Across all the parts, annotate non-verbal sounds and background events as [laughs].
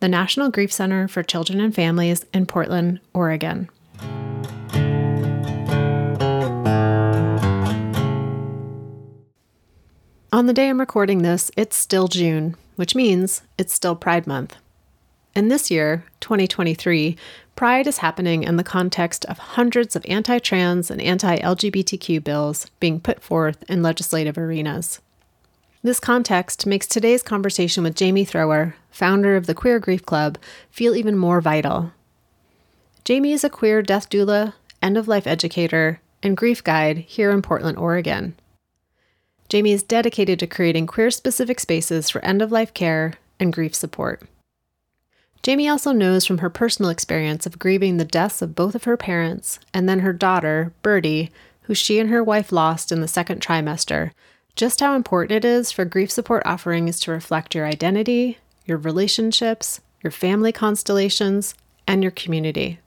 the National Grief Center for Children and Families in Portland, Oregon. On the day I'm recording this, it's still June, which means it's still Pride Month. And this year, 2023, Pride is happening in the context of hundreds of anti trans and anti LGBTQ bills being put forth in legislative arenas. This context makes today's conversation with Jamie Thrower, founder of the Queer Grief Club, feel even more vital. Jamie is a queer death doula, end of life educator, and grief guide here in Portland, Oregon. Jamie is dedicated to creating queer specific spaces for end of life care and grief support. Jamie also knows from her personal experience of grieving the deaths of both of her parents and then her daughter, Birdie, who she and her wife lost in the second trimester, just how important it is for grief support offerings to reflect your identity, your relationships, your family constellations, and your community.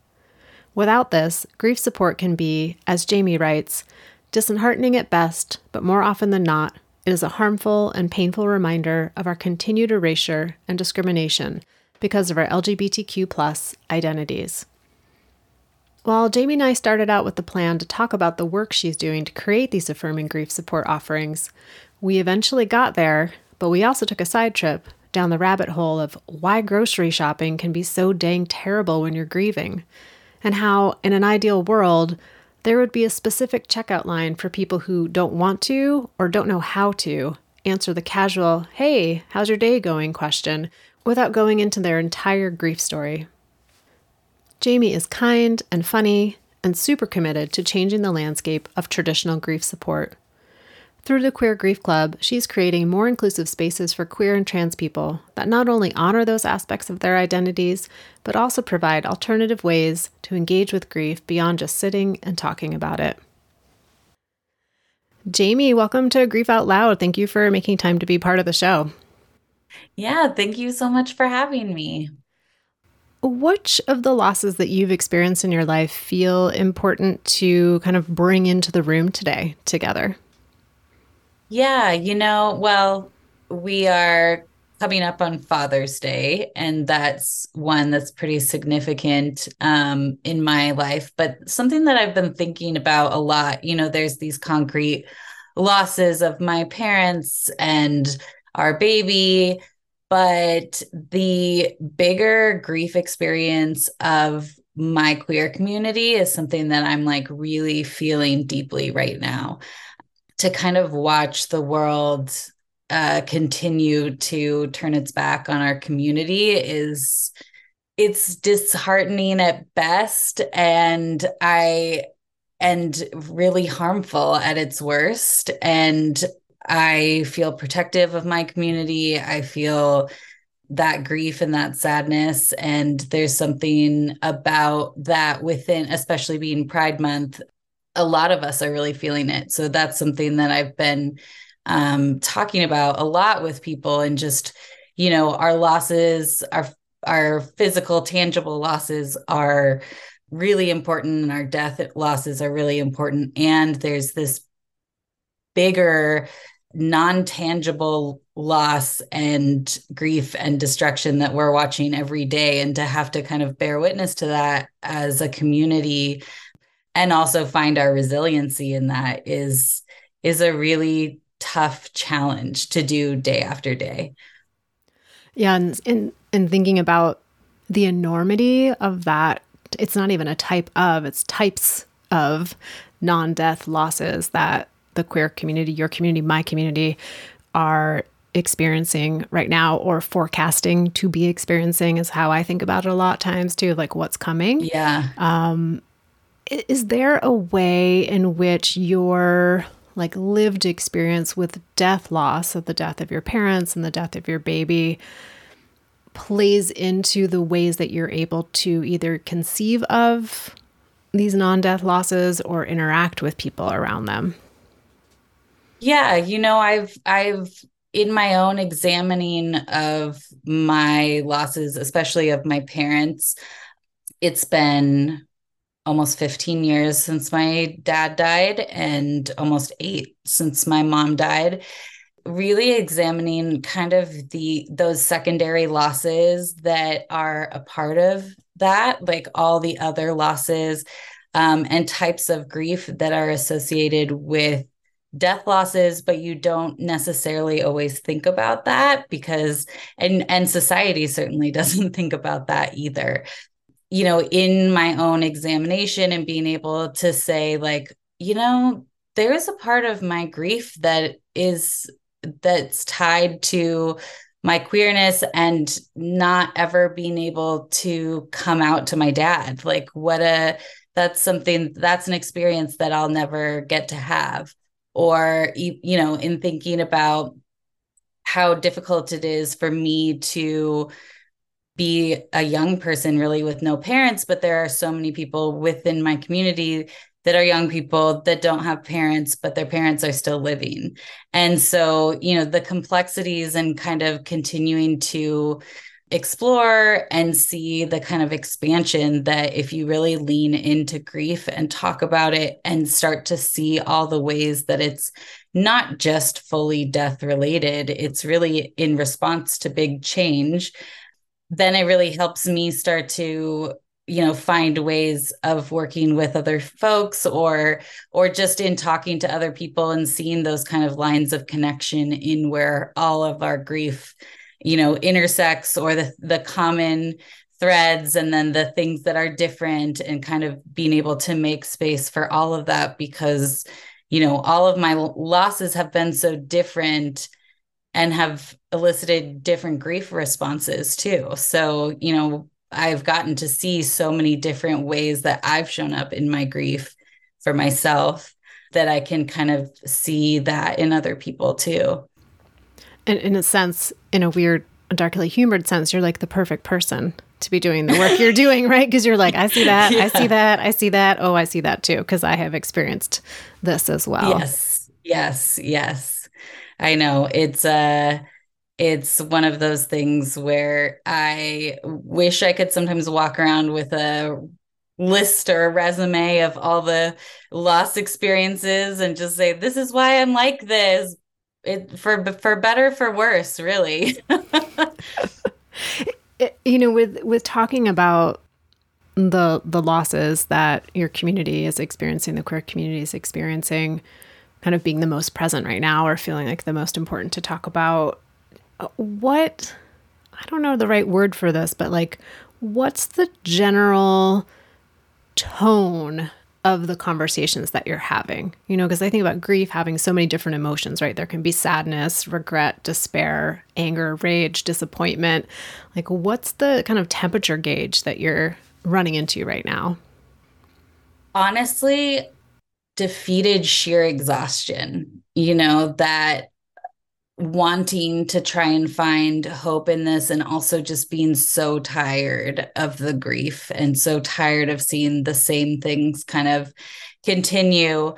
Without this, grief support can be, as Jamie writes, disheartening at best, but more often than not, it is a harmful and painful reminder of our continued erasure and discrimination because of our LGBTQ identities. While Jamie and I started out with the plan to talk about the work she's doing to create these affirming grief support offerings, we eventually got there, but we also took a side trip down the rabbit hole of why grocery shopping can be so dang terrible when you're grieving, and how, in an ideal world, there would be a specific checkout line for people who don't want to or don't know how to answer the casual, hey, how's your day going question without going into their entire grief story. Jamie is kind and funny and super committed to changing the landscape of traditional grief support. Through the Queer Grief Club, she's creating more inclusive spaces for queer and trans people that not only honor those aspects of their identities, but also provide alternative ways to engage with grief beyond just sitting and talking about it. Jamie, welcome to Grief Out Loud. Thank you for making time to be part of the show. Yeah, thank you so much for having me. Which of the losses that you've experienced in your life feel important to kind of bring into the room today together? Yeah, you know, well, we are coming up on Father's Day, and that's one that's pretty significant um, in my life. But something that I've been thinking about a lot, you know, there's these concrete losses of my parents and our baby but the bigger grief experience of my queer community is something that I'm like really feeling deeply right now. To kind of watch the world uh, continue to turn its back on our community is it's disheartening at best and i and really harmful at its worst and I feel protective of my community. I feel that grief and that sadness. And there's something about that within, especially being Pride Month. A lot of us are really feeling it. So that's something that I've been um, talking about a lot with people and just, you know, our losses, our our physical, tangible losses are really important and our death losses are really important. And there's this bigger non-tangible loss and grief and destruction that we're watching every day and to have to kind of bear witness to that as a community and also find our resiliency in that is is a really tough challenge to do day after day. Yeah and in in thinking about the enormity of that it's not even a type of it's types of non-death losses that the queer community, your community, my community are experiencing right now or forecasting to be experiencing is how I think about it a lot of times too, like what's coming. Yeah. Um, is there a way in which your like lived experience with death loss of the death of your parents and the death of your baby plays into the ways that you're able to either conceive of these non death losses or interact with people around them? Yeah, you know, I've, I've, in my own examining of my losses, especially of my parents, it's been almost 15 years since my dad died and almost eight since my mom died. Really examining kind of the those secondary losses that are a part of that like all the other losses um, and types of grief that are associated with death losses but you don't necessarily always think about that because and and society certainly [laughs] doesn't think about that either. You know in my own examination and being able to say like you know there is a part of my grief that is that's tied to my queerness and not ever being able to come out to my dad. Like what a that's something that's an experience that I'll never get to have or you know in thinking about how difficult it is for me to be a young person really with no parents but there are so many people within my community that are young people that don't have parents, but their parents are still living. And so, you know, the complexities and kind of continuing to explore and see the kind of expansion that if you really lean into grief and talk about it and start to see all the ways that it's not just fully death related, it's really in response to big change, then it really helps me start to you know find ways of working with other folks or or just in talking to other people and seeing those kind of lines of connection in where all of our grief you know intersects or the the common threads and then the things that are different and kind of being able to make space for all of that because you know all of my losses have been so different and have elicited different grief responses too so you know I've gotten to see so many different ways that I've shown up in my grief for myself that I can kind of see that in other people too. And in a sense, in a weird, darkly humored sense, you're like the perfect person to be doing the work you're [laughs] doing, right? Because you're like, I see that, yeah. I see that, I see that. Oh, I see that too, because I have experienced this as well. Yes, yes, yes. I know. It's uh it's one of those things where I wish I could sometimes walk around with a list or a resume of all the lost experiences and just say this is why I'm like this it for for better for worse really. [laughs] You know with with talking about the the losses that your community is experiencing the queer community is experiencing kind of being the most present right now or feeling like the most important to talk about what I don't know the right word for this, but like what's the general tone of the conversations that you're having? You know, because I think about grief having so many different emotions, right? There can be sadness, regret, despair, anger, rage, disappointment. Like what's the kind of temperature gauge that you're running into right now? Honestly, defeated sheer exhaustion. You know, that wanting to try and find hope in this and also just being so tired of the grief and so tired of seeing the same things kind of continue.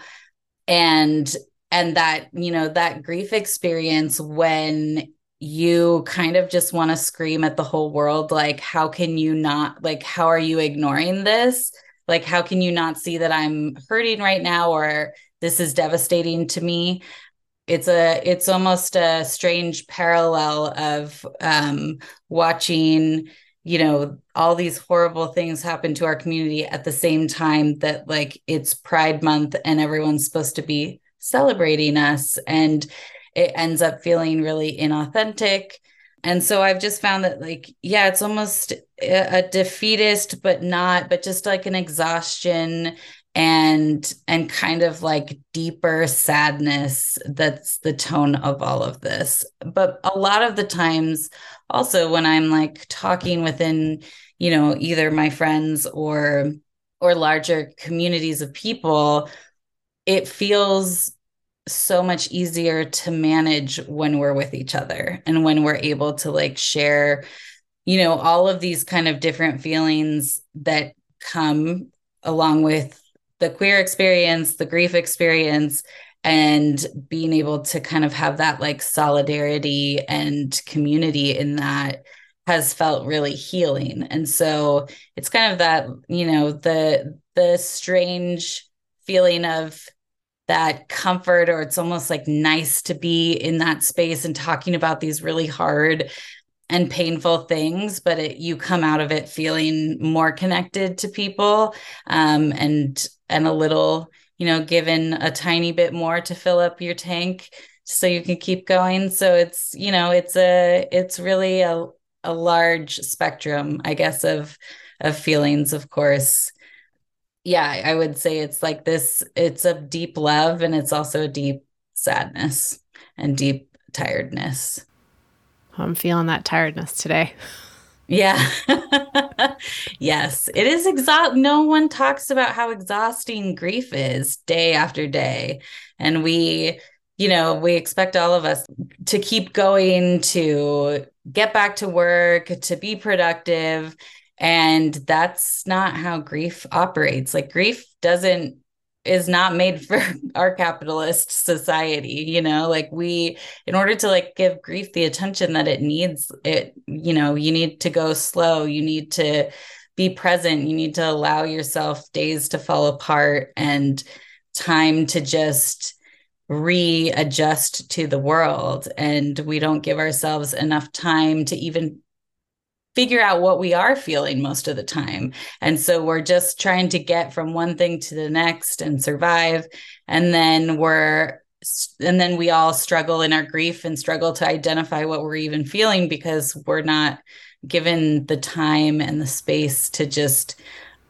And and that you know that grief experience when you kind of just want to scream at the whole world like how can you not like how are you ignoring this? Like how can you not see that i'm hurting right now or this is devastating to me it's a it's almost a strange parallel of um, watching you know all these horrible things happen to our community at the same time that like it's pride month and everyone's supposed to be celebrating us and it ends up feeling really inauthentic. And so i've just found that like yeah it's almost a, a defeatist but not but just like an exhaustion and and kind of like deeper sadness that's the tone of all of this. But a lot of the times also when i'm like talking within you know either my friends or or larger communities of people it feels so much easier to manage when we're with each other and when we're able to like share you know, all of these kind of different feelings that come along with the queer experience, the grief experience, and being able to kind of have that like solidarity and community in that has felt really healing. And so it's kind of that, you know, the the strange feeling of that comfort or it's almost like nice to be in that space and talking about these really hard and painful things but it, you come out of it feeling more connected to people um, and and a little you know given a tiny bit more to fill up your tank so you can keep going so it's you know it's a it's really a, a large spectrum i guess of of feelings of course yeah, I would say it's like this it's a deep love and it's also a deep sadness and deep tiredness. I'm feeling that tiredness today. [laughs] Yeah. [laughs] yes, it is exhaust no one talks about how exhausting grief is day after day. And we, you know, we expect all of us to keep going to get back to work, to be productive, and that's not how grief operates. Like grief doesn't is not made [laughs] for our capitalist society you know like we in order to like give grief the attention that it needs it you know you need to go slow you need to be present you need to allow yourself days to fall apart and time to just readjust to the world. And we don't give ourselves enough time to even figure out what we are feeling most of the time. And so we're just trying to get from one thing to the next and survive. And then we're, and then we all struggle in our grief and struggle to identify what we're even feeling because we're not given the time and the space to just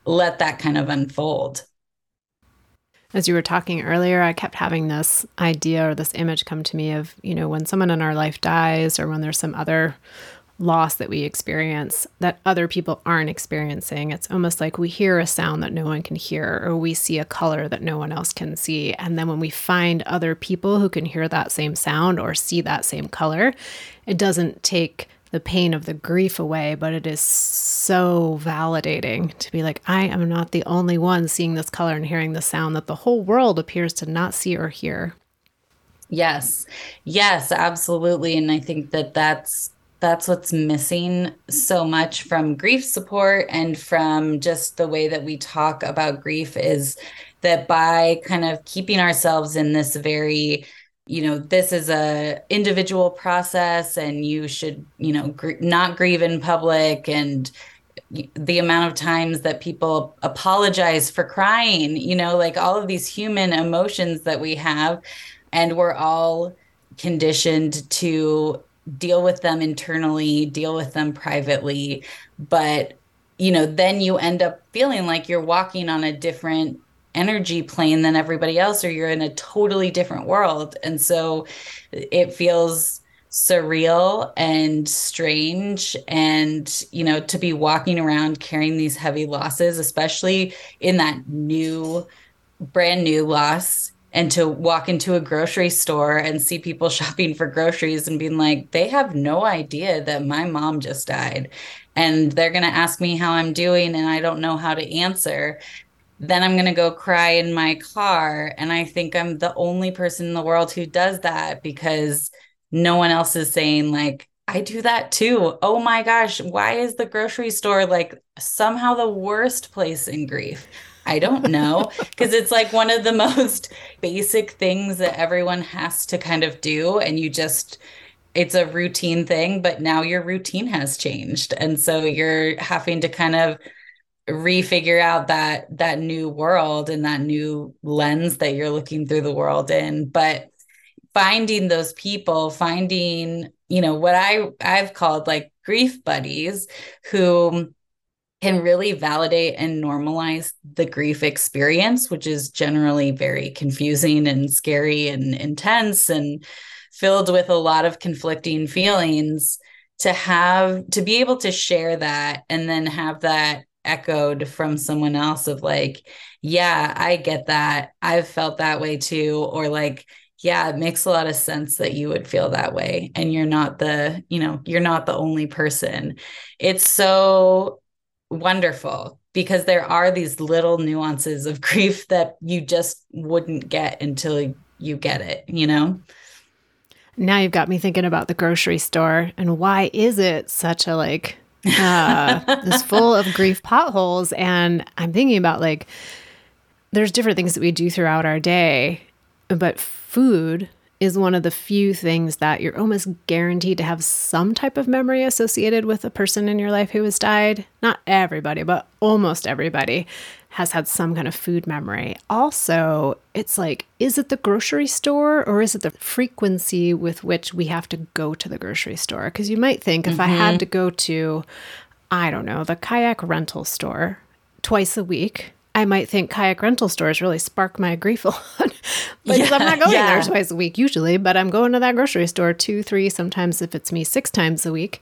let that kind of unfold. As you were talking earlier, I kept having this idea or this image come to me of, you know, when someone in our life dies or when there's some other loss that we experience that other people aren't experiencing. It's almost like we hear a sound that no one can hear, or we see a color that no one else can see. And then when we find other people who can hear that same sound or see that same color, it doesn't take the pain of the grief away, but it is so validating to be like, I am not the only one seeing this color and hearing the sound that the whole world appears to not see or hear. Yes. Yes, absolutely. And I think that that's that's what's missing so much from grief support and from just the way that we talk about grief is that by kind of keeping ourselves in this very you know this is a individual process and you should you know gr- not grieve in public and the amount of times that people apologize for crying you know like all of these human emotions that we have and we're all conditioned to deal with them internally, deal with them privately. But, you know, then you end up feeling like you're walking on a different energy plane than everybody else, or you're in a totally different world. And so it feels surreal and strange and you know to be walking around carrying these heavy losses especially in that new brand new loss and to walk into a grocery store and see people [laughs] shopping for groceries and being like, they have no idea that my mom just died. And they're going to ask me how I'm doing, and I don't know how to answer. Then I'm going to go cry in my car. And I think I'm the only person in the world who does that because no one else is saying, like, I do that too. Oh my gosh, why is the grocery store like somehow the worst place in grief? I don't know. Because it's like one of the [laughs] most basic things that everyone has to kind of do. And you just, it's a routine thing, but now your routine has changed. And so you're having to kind of refigure out that that new world and that new lens that you're looking through the world in but finding those people finding you know what i i've called like grief buddies who can really validate and normalize the grief experience, which is generally very confusing and scary and intense and filled with a lot of conflicting feelings. To have to be able to share that and then have that echoed from someone else of like, yeah, I get that. I've felt that way too. Or like, yeah, it makes a lot of sense that you would feel that way. And you're not the, you know, you're not the only person. It's so wonderful because there are these little nuances of [laughs] grief that you just wouldn't get until you get it, you know? Now you've got me thinking about the grocery store and why is it such a like uh [laughs] this full of grief potholes and I'm thinking about like there's different things that we do throughout our day but food is one of the few things that you're almost guaranteed to have some type of memory associated with a person in your life who has died. Not everybody, but almost everybody has had some kind of food memory. Also, it's like, is it the grocery store or is it the frequency with which we have to go to the grocery store? Because you might think if mm-hmm. I had mm-hmm. to go to, I don't know, the kayak rental store twice a week, I might think kayak rental stores really spark my grief a lot [laughs] because yeah, I'm not going yeah. there twice a week usually, but I'm going to that grocery store two, three, sometimes if it's me, six times a week.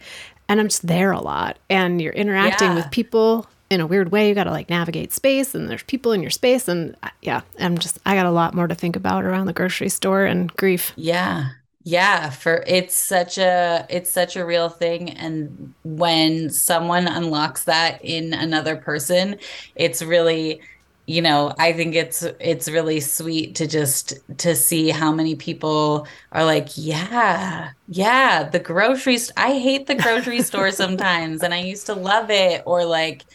And I'm just there a lot. And you're interacting yeah. with people in a weird way. You got to like navigate space and there's people in your space. And uh, yeah, I'm just, I got a lot more to think about around the grocery store and grief. Yeah yeah for it's such a it's such a real thing and when someone unlocks that in another person it's really you know i think it's it's really sweet to just to see how many people are like yeah yeah the grocery st- i hate the grocery store sometimes and i used to love it or like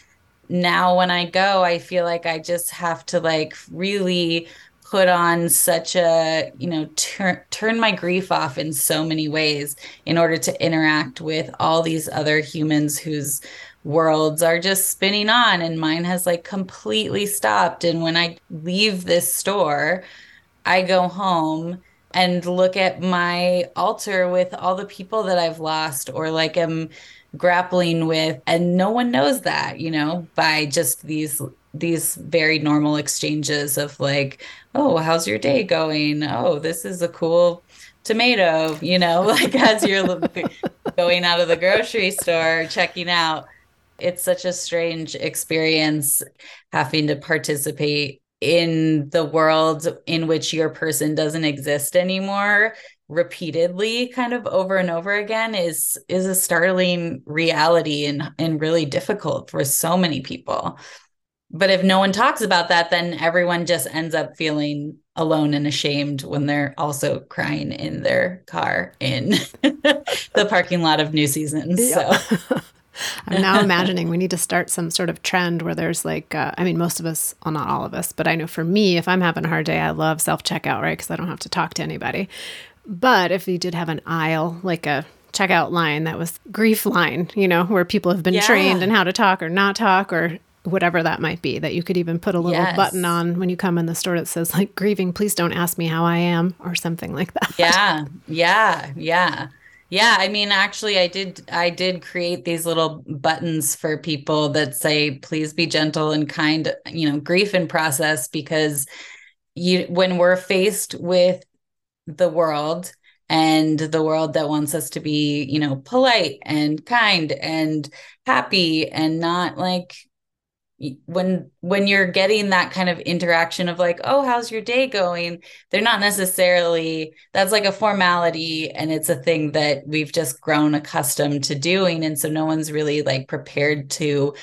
now when i go i feel like i just have to like really put on such a you know turn turn my grief off in so many ways in order to interact with all these other humans whose worlds are just spinning on and mine has like completely stopped. And when i leave this store i go home and look at my altar with all the people that i've lost or like am grappling with and no one knows that you know by just these these very normal exchanges of like oh how's your day going? Oh this is a cool tomato you know [laughs] like as you're going out of the grocery store checking out it's such a strange experience having to participate in the world in which your person doesn't exist anymore repeatedly kind of over and over again is is a startling reality and and really difficult for so many people but if no one talks about that then everyone just ends up feeling alone and ashamed when they're also crying in their car in [laughs] the parking lot of new seasons yeah. so [laughs] [laughs] I'm now imagining we need to start some sort of trend where there's like, uh, I mean, most of us, well, not all of us, but I know for me, if I'm having a hard day, I love self checkout, right? Because I don't have to talk to anybody. But if you did have an aisle, like a checkout line that was grief line, you know, where people have been yeah. trained in how to talk or not talk or whatever that might be, that you could even put a little yes. button on when you come in the store that says like grieving, please don't ask me how I am or something like that. Yeah. Yeah. Yeah. Yeah, I mean actually I did I did create these little buttons for people that say please be gentle and kind, you know, grief in process because you when we're faced with the world and the world that wants us to be, you know, polite and kind and happy and not like when when you're getting that kind of interaction of like oh how's your day going? they're not necessarily that's like a formality and it's a thing that we've just grown accustomed to doing. And so no one's really like prepared to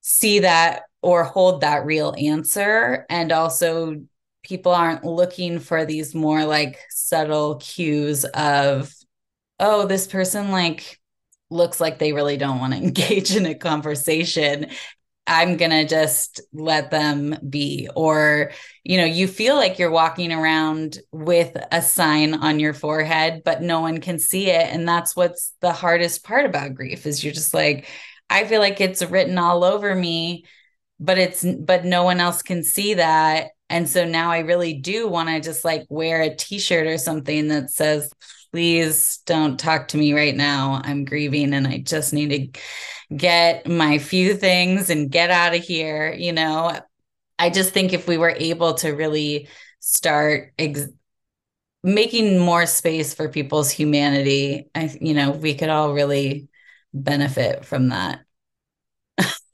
see that or hold that real answer. And also people aren't looking for these more like subtle cues of oh this person like looks like they really don't want to [laughs] engage in a conversation I'm going to just let them be. Or, you know, you feel like you're walking around with a sign on your forehead, but no one can see it. And that's what's the hardest part about grief is you're just like, I feel like it's written all over me, but it's, but no one else can see that. And so now I really do want to just like wear a t shirt or something that says, please don't talk to me right now. I'm grieving and I just need to get my few things and get out of here. You know, I just think if we were able to really start ex- making more space for people's humanity, I, you know, we could all really benefit from that.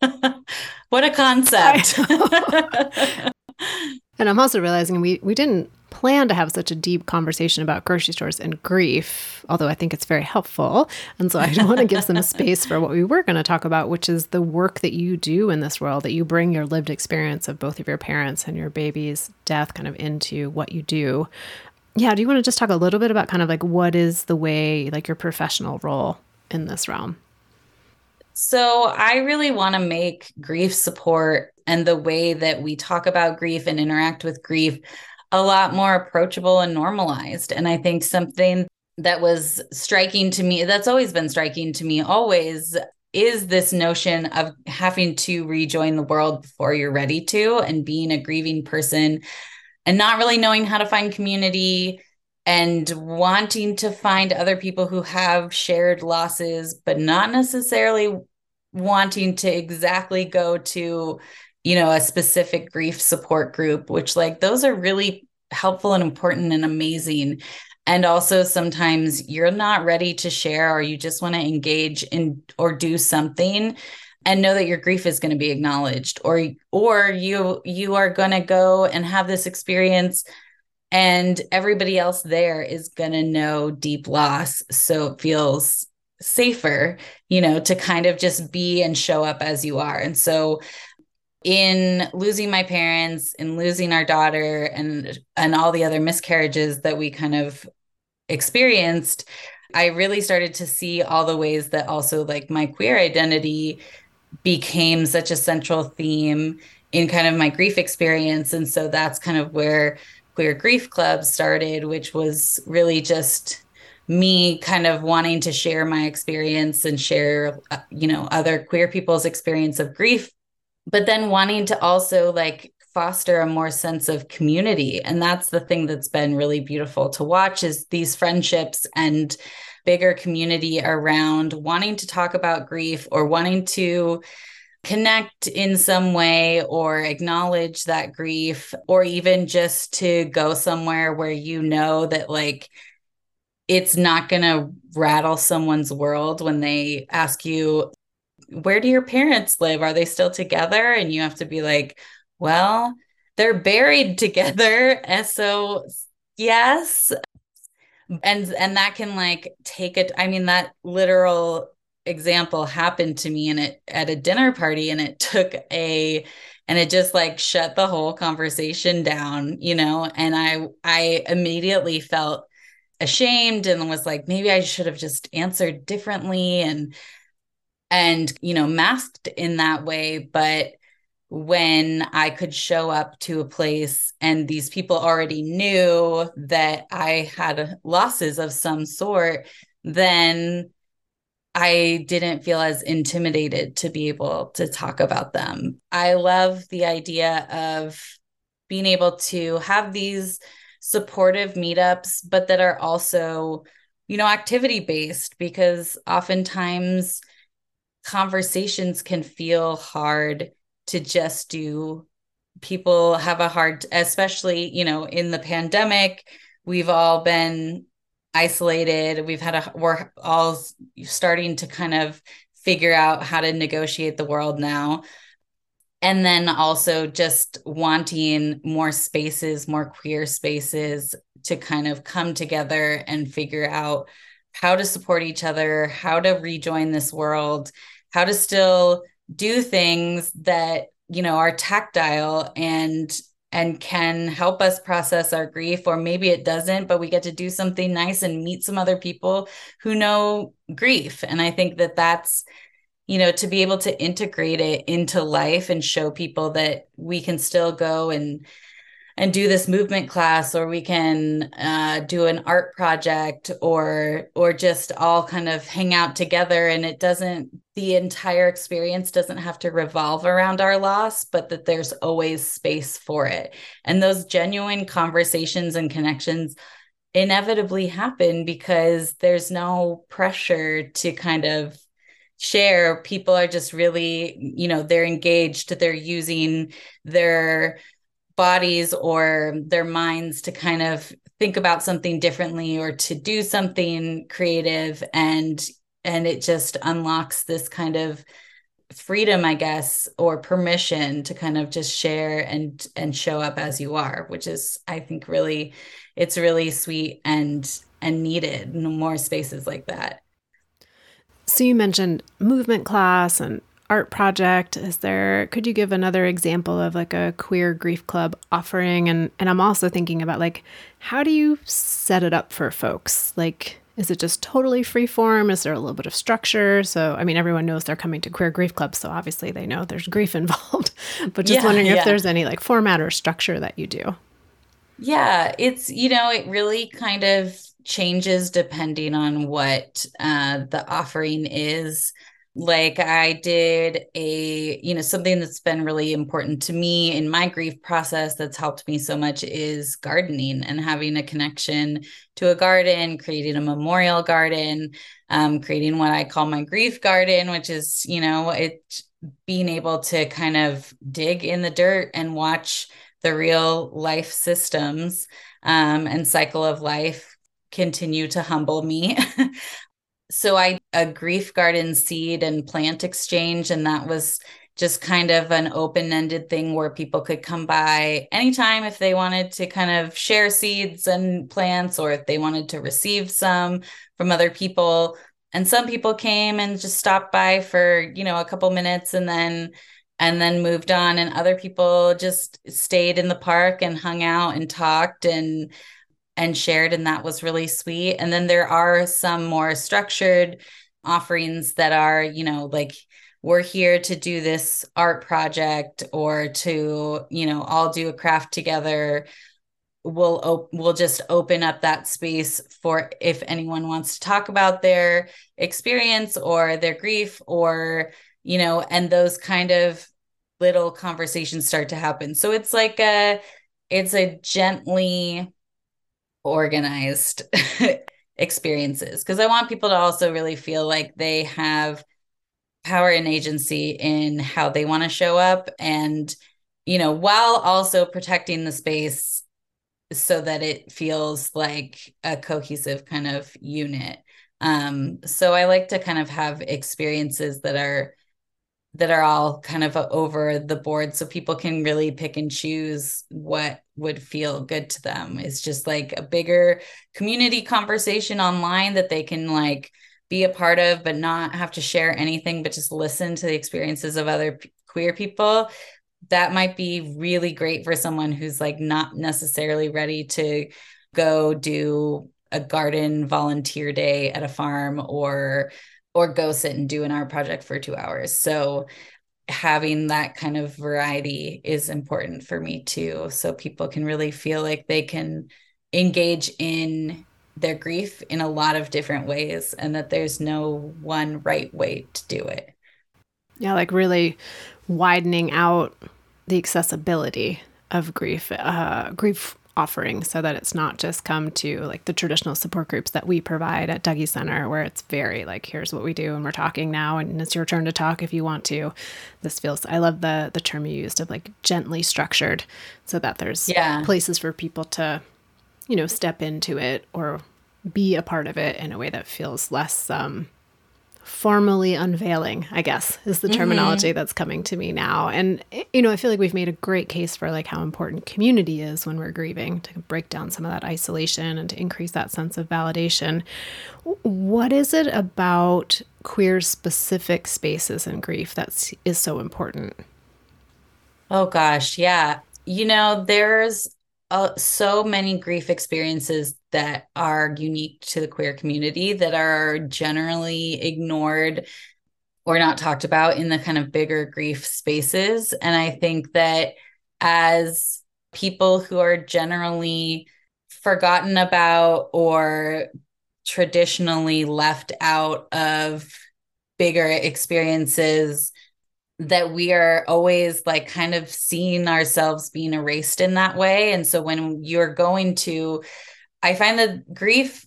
[laughs] what a concept. [laughs] [laughs] and I'm also realizing we we didn't plan to have such a deep conversation about grocery stores and grief, although I think it's very helpful. And so I want to give some [laughs] space for what we were going to talk about, which is the work that you do in this world, that you bring your lived experience of both of your parents and your baby's death kind of into what you do. Yeah, do you want to just talk a little bit about kind of like what is the way, like your professional role in this realm? So, I really want to make grief support and the way that we talk about grief and interact with grief a lot more approachable and normalized. And I think something that was striking to me, that's always been striking to me, always is this notion of having to rejoin the world before you're ready to and being a grieving person and not really knowing how to find community and wanting to find other people who have shared losses, but not necessarily wanting to exactly go to you know a specific grief support group which like those are really helpful and important and amazing. And also sometimes you're not ready to share or you just want to engage in or do something and know that your grief is going to be acknowledged or or you you are going to go and have this experience and everybody else there is going to know deep loss. So it feels safer you know to kind of just be and show up as you are. And so in losing my parents in losing our daughter and and all the other miscarriages that we kind of experienced i really started to see all the ways that also like my queer identity became such a central theme in kind of my grief experience. And so that's kind of where queer grief club started which was really just me kind of wanting to share my experience and share uh, you know other queer people's experience of grief but then wanting to also like foster a more sense of community. And that's the thing that's been really beautiful to watch is these friendships and bigger community around wanting to talk about grief or wanting to connect in some way or acknowledge that grief or even just to go somewhere where you know that like it's not going to rattle someone's world when they ask you where do your parents live? Are they still together? And you have to be like, well, they're buried [laughs] together. And so, yes. And and that can like take it. I mean, that literal example happened to me and it at a dinner party, and it took a and it just like shut the whole conversation down, you know. And I I immediately felt ashamed and was like, maybe I should have just answered differently. And and you know masked in that way. But when i could show up to a place and these people already knew that i had losses of some sort then i didn't feel as intimidated to be able to talk about them. I love the idea of being able to have these supportive meetups but that are also you know activity based because oftentimes conversations can feel hard to just do. People have a hard especially you know in the pandemic we've all been isolated. We've had a we're all starting to kind of figure out how to negotiate the world now. And then also just wanting more spaces more queer spaces to kind of come together and figure out how to support each other how to rejoin this world how to still do things that you know are tactile and and can help us process our grief or maybe it doesn't but we get to do something nice and meet some other people who know grief. And i think that that's you know to be able to integrate it into life and show people that we can still go and and do this movement class or we can uh, do an art project or or just all kind of hang out together. And it doesn't the entire experience doesn't have to revolve around our loss but that there's always space for it. And those genuine conversations and connections inevitably happen because there's no pressure to kind of share. People are just really you know they're engaged they're using their bodies or their minds to kind of think about something differently or to do something creative. And and it just unlocks this kind of freedom i guess or permission to kind of just share and and show up as you are which is i think really it's really sweet and and needed more spaces like that. So you mentioned movement class and art project? Is there could you give another example of like a queer grief club offering? And and i'm also thinking about like how do you set it up for folks? Like is it just totally free form is there a little bit of structure? So i mean everyone knows they're coming to queer grief club so obviously they know there's grief [laughs] involved. But just yeah, wondering yeah. if there's any like format or structure that you do. Yeah it's you know it really kind of changes depending on what uh, the offering is like i did a you know something that's been really important to me in my grief process that's helped me so much is gardening and having a connection to a garden creating a memorial garden um, creating what i call my grief garden which is you know it being able to kind of dig in the dirt and watch the real life systems um, and cycle of life continue to humble me [laughs] so I a grief garden seed and plant exchange, and that was just kind of an open-ended thing where people could come by anytime if they wanted to kind of share seeds and plants or if they wanted to receive some from other people. And some people came and just stopped by for you know a couple minutes and then and then moved on. And other people just stayed in the park and hung out and talked and and shared and that was really sweet. And then there are some more structured offerings that are you know like we're here to do this art project or to you know all do a craft together. We'll op- we'll just open up that space for if anyone wants to talk about their experience or their grief or you know and those kind of little conversations start to happen. So it's like a it's a gently organized [laughs] experiences. Because I want people to also really feel like they have power and agency in how they want to show up and you know while also protecting the space so that it feels like a cohesive kind of unit. Um so i like to kind of have experiences that are that are all kind of over the board so people can really pick and choose what would feel good to them it's just like a bigger community conversation online that they can like be a part of but not have to share anything but just listen to the experiences of other p- queer people that might be really great for someone who's like not necessarily ready to go do a garden volunteer day at a farm or or go sit and do an art project for two hours. So having that kind of variety is important for me too. So people can really feel like they can engage in their grief in a lot of different ways and that there's no one right way to do it. Yeah, like really widening out the accessibility of grief. Uh, grief offering so that it's not just come to like the traditional support groups that we provide at Dougy Center, where it's very like, here's what we do and we're talking now and it's your turn to talk if you want to. This feels I love the the term you used of like gently structured so that there's yeah. places for people to, you know, step into it or be a part of it in a way that feels less um formally unveiling, I guess, is the terminology mm-hmm. that's coming to me now. And, you know, I feel like we've made a great case for like how important community is when we're grieving to break down some of that isolation and to increase that sense of validation. What is it about queer specific spaces in grief that is so important? Oh, gosh. Yeah. You know, there's uh, so many grief experiences that are unique to the queer community that are generally ignored or not talked about in the kind of bigger grief spaces. And I think that as people who are generally forgotten about or traditionally left out of bigger experiences that we are always like kind of seeing ourselves being erased in that way and so when you're going to I find that grief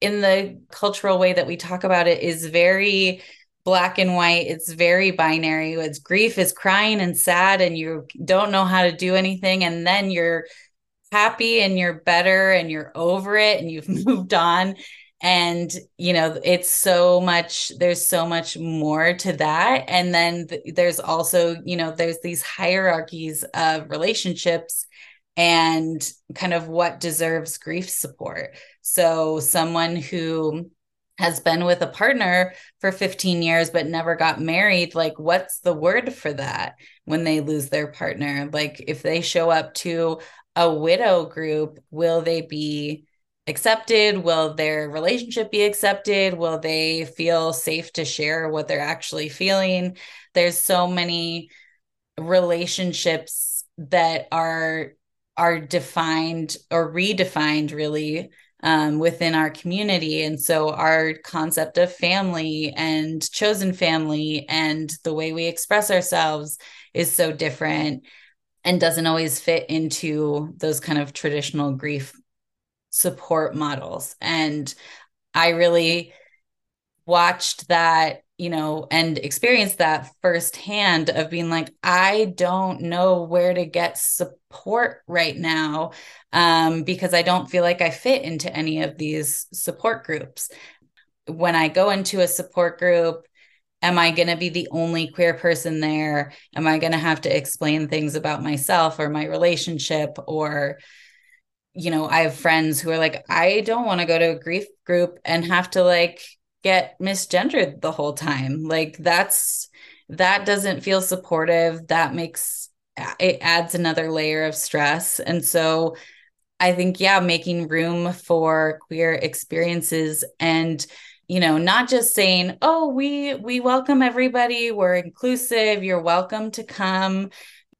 in the cultural way that we talk about it is very black and white. It's very binary. It's grief is crying and sad, and you don't know how to do anything. And then you're happy and you're better and you're over it and you've [laughs] moved on. And you know it's so much there's so much more to that. And then th- there's also you know there's these hierarchies of relationships and kind of what deserves grief support. So someone who has been with a partner for 15 years but never got married like what's the word for that when they lose their partner? Like if they show up to a widow group will they be accepted? Will their relationship be accepted? Will they feel safe to share what they're actually feeling? There's so many relationships that are are defined or redefined really um, within our community. And so our concept of family and chosen family and the way we express ourselves is so different and doesn't always fit into those kind of traditional grief support models. And I really watched that, you know, and experienced that firsthand of being like, I don't know where to get support right now um, because I don't feel like I fit into any of these support groups. When I go into a support group, am I going to be the only queer person there? Am I going to have to explain things about myself or my relationship or you know, I have friends who are like, I don't want to go to a grief group and have to like get misgendered the whole time. Like that's that doesn't feel supportive. That makes it adds another layer of stress. And so I think, yeah, making room for queer experiences and you know not just saying oh we we welcome everybody we're inclusive you're welcome to come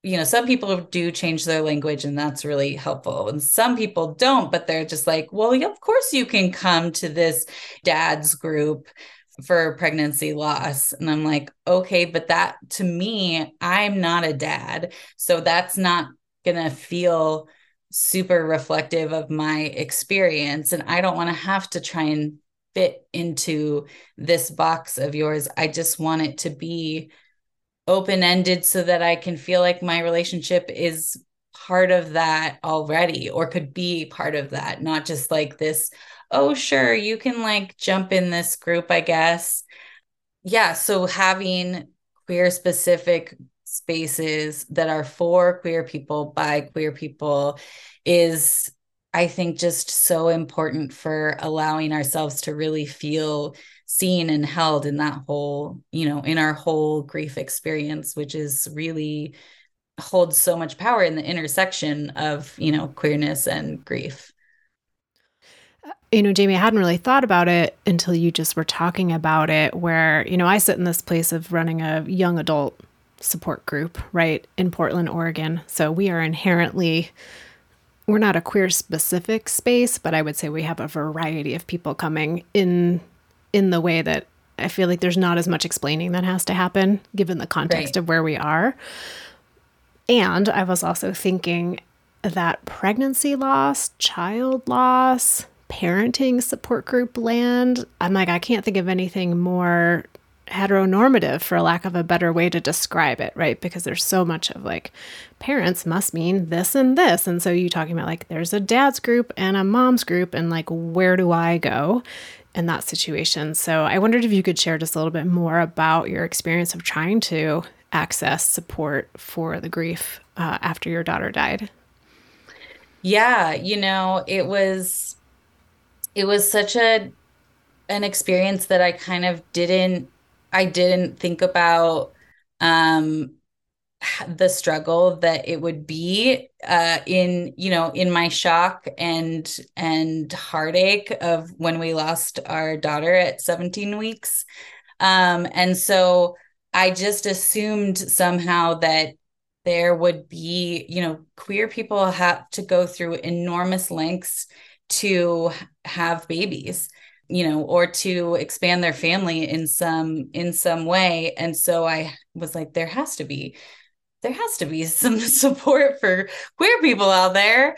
you know, some people do change their language and that's really helpful. And some people don't, but they're just like, well, yeah, of course you can come to this dad's group for pregnancy loss. And I'm like, okay, but that to me, I'm not a dad. So that's not going to feel super reflective of my experience. And I don't want to have to try and fit into this box of yours. I just want it to be open ended so that I can feel like my relationship is part of that already or could be part of that, not just like this, oh, sure, you can like jump in this group, I guess. Yeah. So having queer specific spaces that are for queer people by queer people is I think just so important for allowing ourselves to really feel seen and held in that whole, you know, in our whole grief experience, which is really holds so much power in the intersection of, you know, queerness and grief. Uh, you know, Jamie, I hadn't really thought about it until you just were talking about it, where, you know, I sit in this place of running a young adult support group, right, in Portland, Oregon. So we are inherently we're not a queer specific space, but I would say we have a variety of people coming in in the way that I feel like there's not as much explaining that has to happen given the context right. of where we are. And I was also thinking that pregnancy loss, child loss, parenting support group land, I'm like, I can't think of anything more heteronormative for lack of a better way to describe it, right? Because there's so much of like parents must mean this and this. And so you talking about like there's a dad's group and a mom's group and like where do I go? In that situation. So I wondered if you could share just a little bit more about your experience of trying to access support for the grief uh, after your daughter died. Yeah, you know, it was it was such a an experience that I kind of didn't I didn't think about um the struggle that it would be uh, in you know in my shock and and heartache of when we lost our daughter at 17 weeks. Um, and so i just assumed somehow that there would be you know queer people have to go through enormous lengths to have babies you know or to expand their family in some in some way. And so i was like there has to be there has to be [laughs] some support for queer people out there.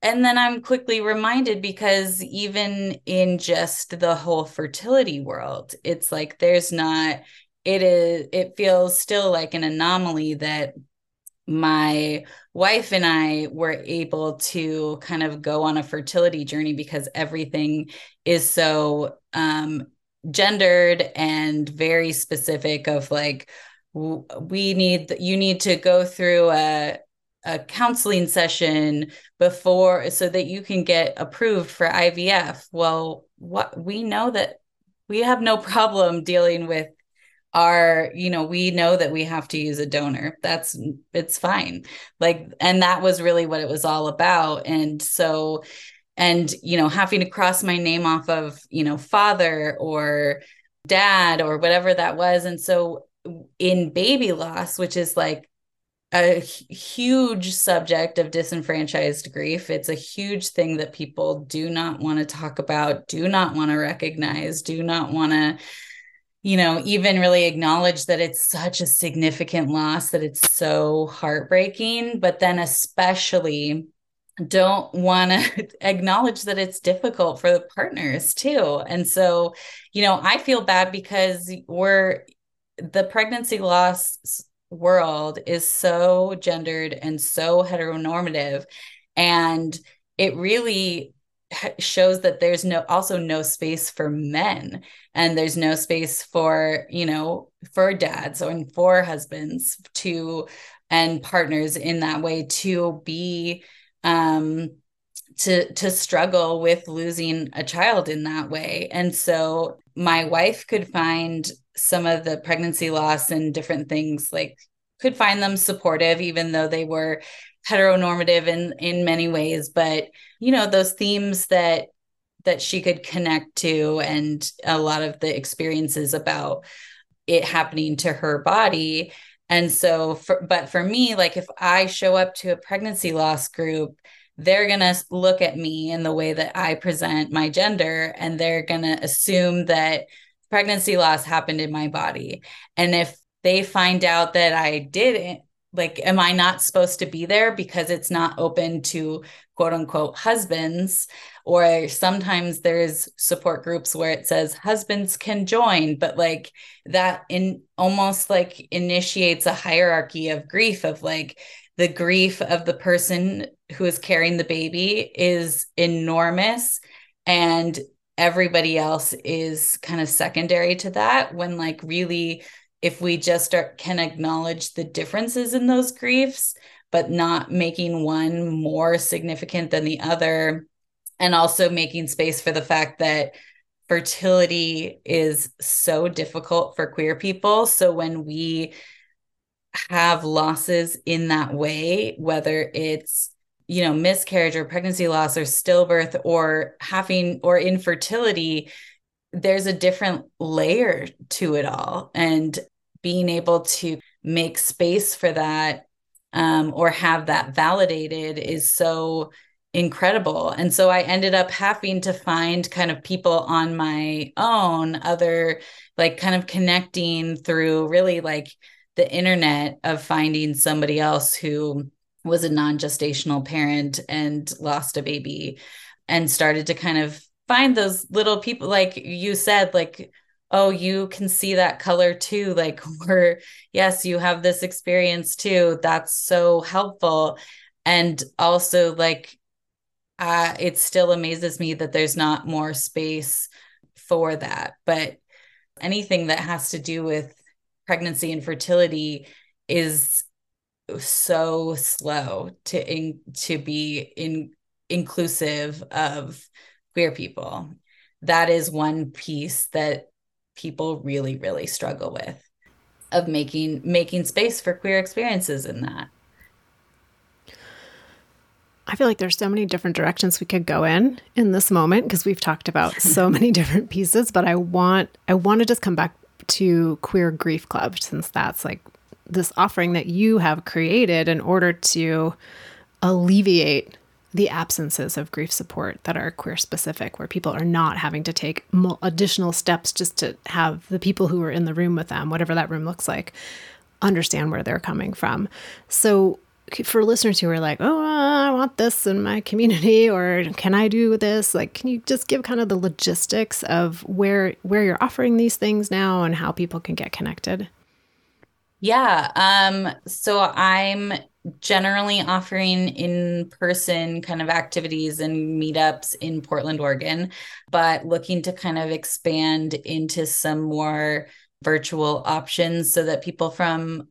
And then I'm quickly reminded because even in just the whole fertility world, it's like there's not, it is, it feels still like an anomaly that my wife and I were able to kind of go on a fertility journey because everything is so um, gendered and very specific of like we need you need to go through a a counseling session before so that you can get approved for IVF. Well, what we know that we have no [laughs] problem dealing with our you know we know that we have to use a donor. That's it's fine. Like and that was really what it was all about. And so and you know having to cross my name off of you know father or dad or whatever that was. And so in baby loss which is like a huge subject of disenfranchised grief. It's a huge thing that people do not want to talk about, do not want to recognize, do not want to, you know, even really acknowledge that it's such a significant loss, that it's so heartbreaking. But then, especially, don't want to [laughs] acknowledge that it's difficult for the partners too. And so, you know, I feel bad because we're the pregnancy loss world is so gendered and so heteronormative and it really shows that there's no also no space for men and there's no space for you know for dads and for husbands to and partners in that way to be um to to struggle with losing a child in that way. And so my wife could find some of the pregnancy loss and different things like could find them supportive even though they were heteronormative in in many ways. But you know those themes that that she could connect to and a lot of the experiences about it happening to her body. And so for, but for me like if i show up to a pregnancy loss group they're going to look at me in the way that i present my gender and they're going to assume that pregnancy loss happened in my body. And if they find out that I didn't, like, am I not supposed to be there because it's not open to quote unquote husbands? Or sometimes there's support groups where it says husbands can join, but like that in almost like initiates a hierarchy of grief of like, the grief of the person who is carrying the baby is enormous and everybody else is kind of secondary to that when like really if we just start can acknowledge the differences in those griefs but not making one more significant than the other and also making space for the fact that fertility is so difficult for queer people. So when we have losses in that way whether it's you know miscarriage or pregnancy loss or stillbirth or having or infertility there's a different layer to it all. And being able to make space for that um, or have that validated is so incredible. And so i ended up having to find kind of people on my own other like kind of connecting through really like the internet of finding somebody else who was a non-gestational parent and lost a baby and started to kind of find those little people like you said like oh you can see that color too. [laughs] Like we're yes you have this experience too. That's so helpful. And also like uh it still amazes me that there's not more space for that. But anything that has to do with pregnancy and fertility is so slow to in, to be in inclusive of queer people. That is one piece that people really really struggle with of making making space for queer experiences in that. I feel like there's so many different directions we could go in in this moment because we've talked about [laughs] so many different pieces but I want I want to just come back to queer grief club since that's like this offering that you have created in order to alleviate the absences of grief support that are queer specific, where people are not having to take additional steps just to have the people who are in the room with them, whatever that room looks like, understand where they're coming from. So, for listeners who are like, oh, I want this in my community, [laughs] or can I do this? Like, can you just give kind of the logistics of where where you're offering these things now and how people can get connected? Yeah. Um, so I'm generally offering in person kind of activities and meetups in Portland, Oregon, but looking to kind of expand into some more virtual options so that people from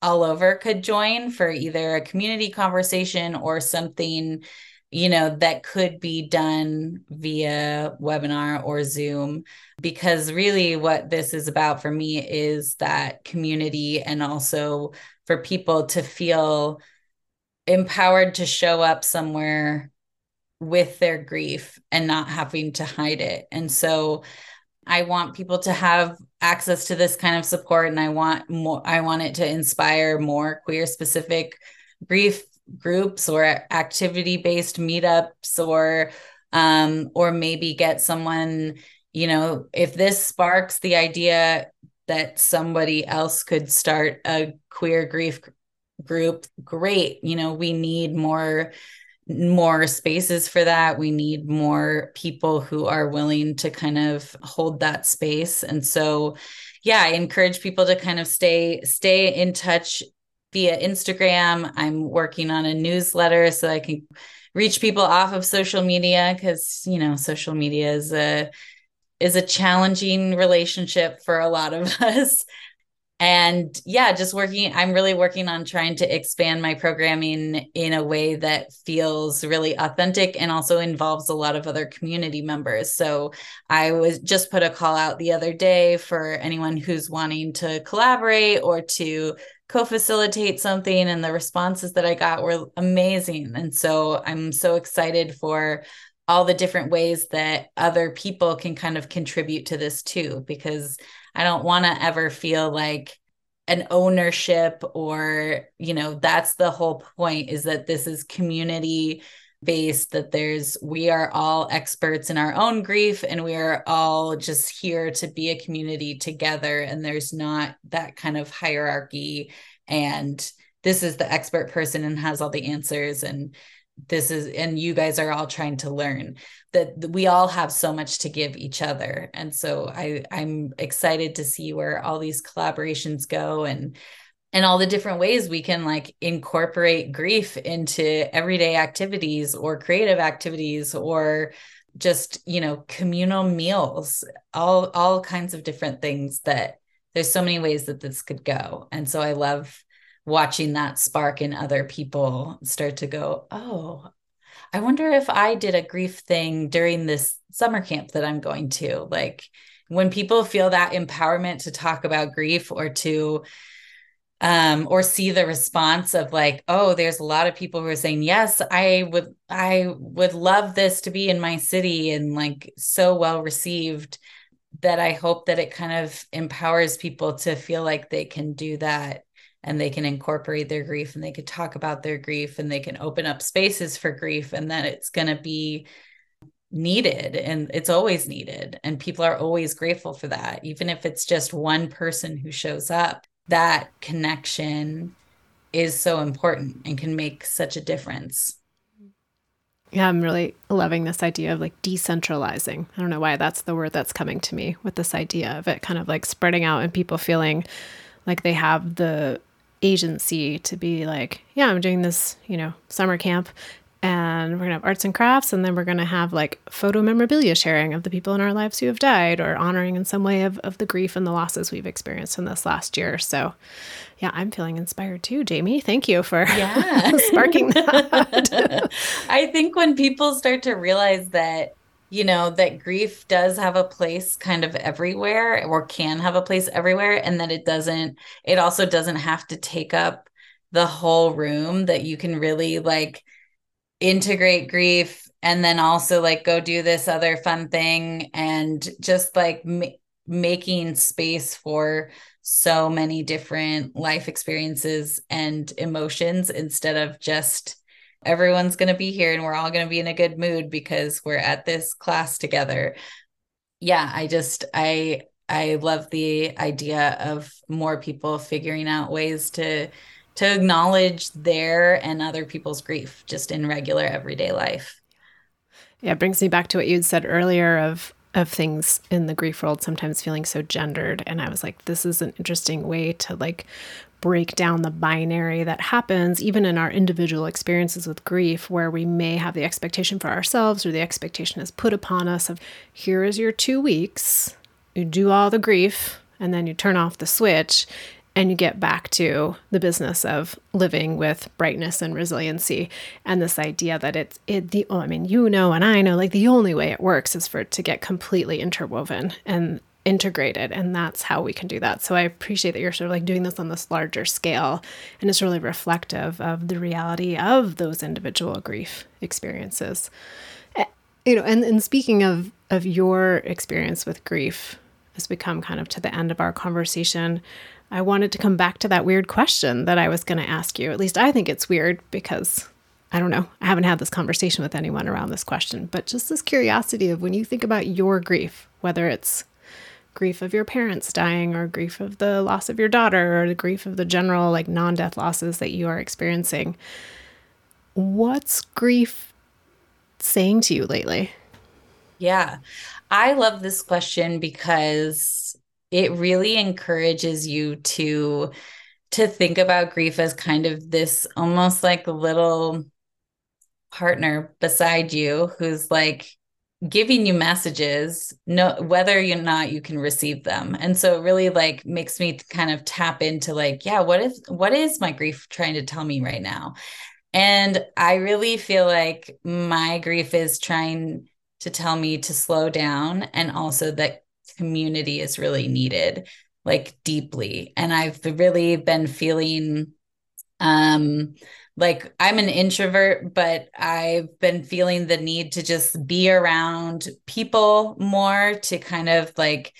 all over could join for either a community conversation or something you know that could be done via webinar or zoom because really what this is about for me is that community and also for people to feel empowered to show up somewhere with their grief and not having to hide it. And so I want people to have access to this kind of support and I want more I want it to inspire more queer specific grief groups or activity based meetups or um or maybe get someone you know if this sparks the idea that somebody else could start a queer grief group great you know we need more more spaces for that. We need more people who are willing to kind of hold that space. And so, yeah, I encourage people to kind of stay stay in touch via Instagram. I'm working on a newsletter so I can reach people off of social media because you know social media is a is a challenging relationship for a lot of [laughs] us and yeah just working i'm really working on trying to expand my programming in a way that feels really authentic and also involves a lot of other community members so i was just put a call out the other day for anyone who's wanting to collaborate or to co-facilitate something and the responses that i got were amazing. And so i'm so excited for all the different ways that other people can kind of contribute to this too because I don't want to ever feel like an ownership or, you know, that's the whole point is that this is community based that there's we are all experts in our own grief and we are all just here to be a community together and there's not that kind of hierarchy. And this is the expert person and has all the answers and this is and you guys are all trying to learn that we all have so much to give each other. And so i i'm excited to see where all these collaborations go and and all the different ways we can like incorporate grief into everyday activities or creative activities or just you know communal meals all all kinds of different things that there's so many ways that this could go and so i love watching that spark in other people start to go, oh, I wonder if I did a grief thing during this summer camp that I'm going to. Like when people feel that empowerment to talk about grief or to um or see the response of like oh there's a lot of people who are saying yes i would i would love this to be in my city and like so well received that i hope that it kind of empowers people to feel like they can do that and they can incorporate their grief and they can talk about their grief and they can open up spaces for grief and that it's going to be needed and it's always needed and people are always grateful for that even if it's just one person who shows up that connection is so important and can make such a difference. Yeah i'm really loving this idea of like decentralizing. I don't know why that's the word that's coming to me with this idea of it kind of like spreading out and people feeling like they have the agency to be like, yeah, I'm doing this, you know, summer camp and we're going to have arts and crafts and then we're going to have like photo memorabilia sharing of the people in our lives who have died or honoring in some way of, of the grief and the losses we've experienced in this last year. So yeah i'm feeling inspired too jamie. Thank you for [laughs] yeah. sparking that. [laughs] I think when people start to realize that you know that grief does have a place kind of everywhere or can have a place everywhere and that it doesn't it also doesn't have to take up the whole room that you can really like integrate grief and then also like go do this other fun thing and just like ma- making space for so many different life experiences and emotions instead of just everyone's going to be here and we're all going to be in a good mood because we're at this class together. Yeah i just i i love the idea of more people figuring out ways to to acknowledge their and other people's grief just in regular everyday life. Yeah it brings me back to what you'd said earlier of of things in the grief world sometimes feeling so gendered. And i was like this is an interesting way to like break down the binary that happens even in our individual experiences with grief where we may have the expectation for ourselves or the expectation is put upon us of here is your 2 weeks you do all the grief and then you turn off the switch and you get back to the business of living with brightness and resiliency and this idea that it's it the oh, I mean you know and I know like the only way it works is for it to get completely interwoven and integrated and that's how we can do that. So I appreciate that you're sort of like doing this on this larger scale and it's really reflective of the reality of those individual grief experiences. Eh, you know, and, and speaking of of your experience with grief as we come kind of to the end of our conversation, I wanted to come back to that weird question that I was going to ask you. At least I think it's weird because I don't know. I haven't had this conversation with anyone around this question, but just this curiosity of when you think about your grief, whether it's grief of your parents dying or grief of the loss of your daughter or the grief of the general like non-death losses that you are experiencing, what's grief saying to you lately? Yeah. I love this question because it really encourages you to to think about grief as kind of this almost like little partner beside you who's like giving you messages no whether or not you can receive them. And so it really like makes me kind of tap into like yeah what is what is my grief trying to tell me right now? And i really feel like my grief is trying to tell me to slow down and also that community is really needed like deeply. And i've really been feeling um like i'm an introvert but i've been feeling the need to just be around people more to kind of like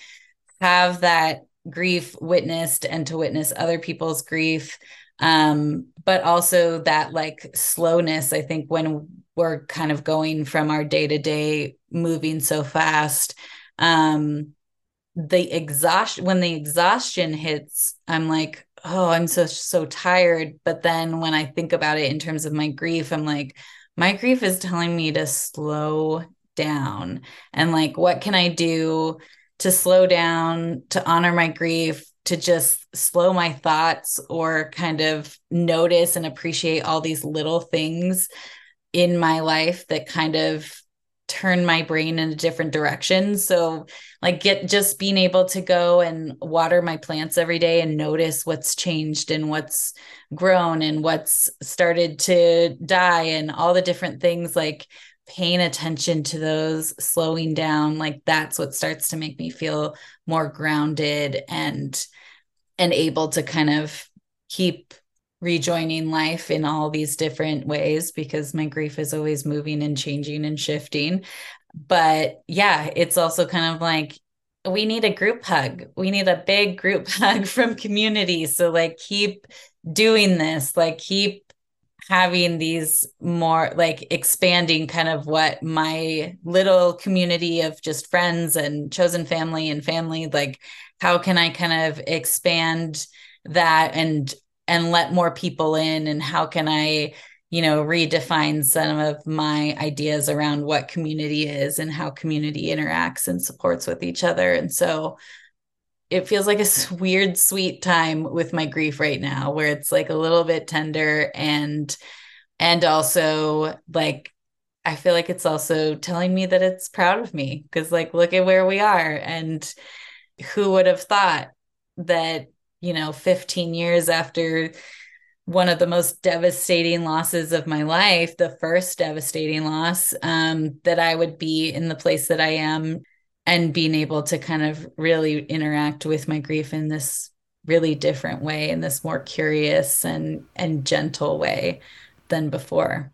have that grief witnessed and to witness other people's grief. Um but also that like slowness i think when we're kind of going from our day to day moving so fast um the exhaustion when the exhaustion hits i'm like oh i'm so so tired. But then when i think about it in terms of my grief i'm like my grief is telling me to slow down. And like what can i do to slow down to honor my grief to just slow my thoughts or kind of notice and appreciate all these little things in my life that kind of turn my brain in a different direction so like get just being able to go and water my plants every day and notice what's changed and what's grown and what's started to die and all the different things like paying attention to those slowing down like that's what starts to make me feel more grounded and and able to kind of keep rejoining life in all these different ways because my grief is always moving and changing and shifting. But yeah, it's also kind of like we need a group hug. We need a big group [laughs] hug from community. So like keep doing this, like keep having these more like expanding kind of what my little community of just friends and chosen family and family like how can I kind of expand that and and let more people in and how can i you know redefine some of my ideas around what community is and how community interacts and supports with each other. And so it feels like a weird sweet time with my grief right now where it's like a little bit tender and and also like i feel like it's also telling me that it's proud of me because like look at where we are. And who would have thought that you know 15 years after one of the most devastating losses of my life the first devastating loss um, that i would be in the place that i am and being able to kind of really interact with my grief in this really different way in this more curious and and gentle way than before.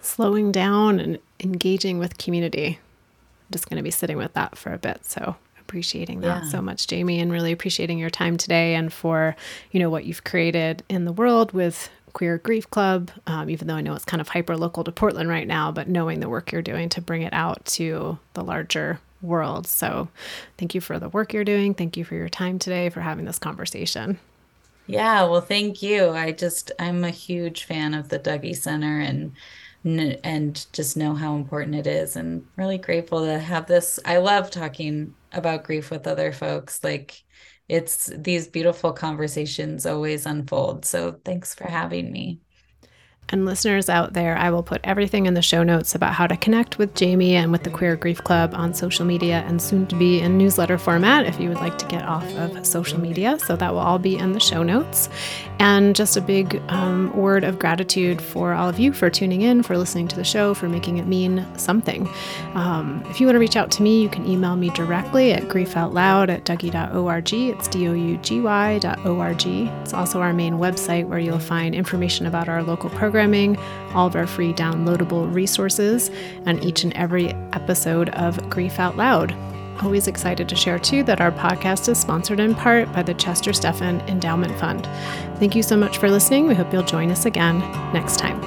Slowing down and engaging with community. I'm just going to be sitting with that for a bit so appreciating that yeah. so much, Jamie, and really appreciating your time today and for, you know, what you've created in the world with Queer Grief Club, um, even though I know it's kind of hyper local to Portland right now, but knowing the work you're doing to bring it out to the larger world. So thank you for the work you're doing. Thank you for your time today, for having this conversation. Yeah, well, thank you. I just, I'm a huge fan of the Dougy Center and and just know how important it is and really grateful to have this i love talking about grief with other folks like it's these beautiful conversations always unfold. So thanks for having me and listeners out there, I will put everything in the show notes about how to connect with Jamie and with the Queer Grief Club on social media and soon to be in newsletter format if you would like to get off of social media. So that will all be in the show notes. And just a big um, word of gratitude for all of you for tuning in, for listening to the show, for making it mean something. Um, if you want to reach out to me, you can email me directly at griefoutloud at dougy.org. It's D O U G Y.org. It's also our main website where you'll find information about our local program programming, all of our free downloadable resources, and each and every episode of Grief Out Loud. Always excited to share too that our podcast is sponsored in part by the Chester Stephan Endowment Fund. Thank you so much for listening. We hope you'll join us again next time.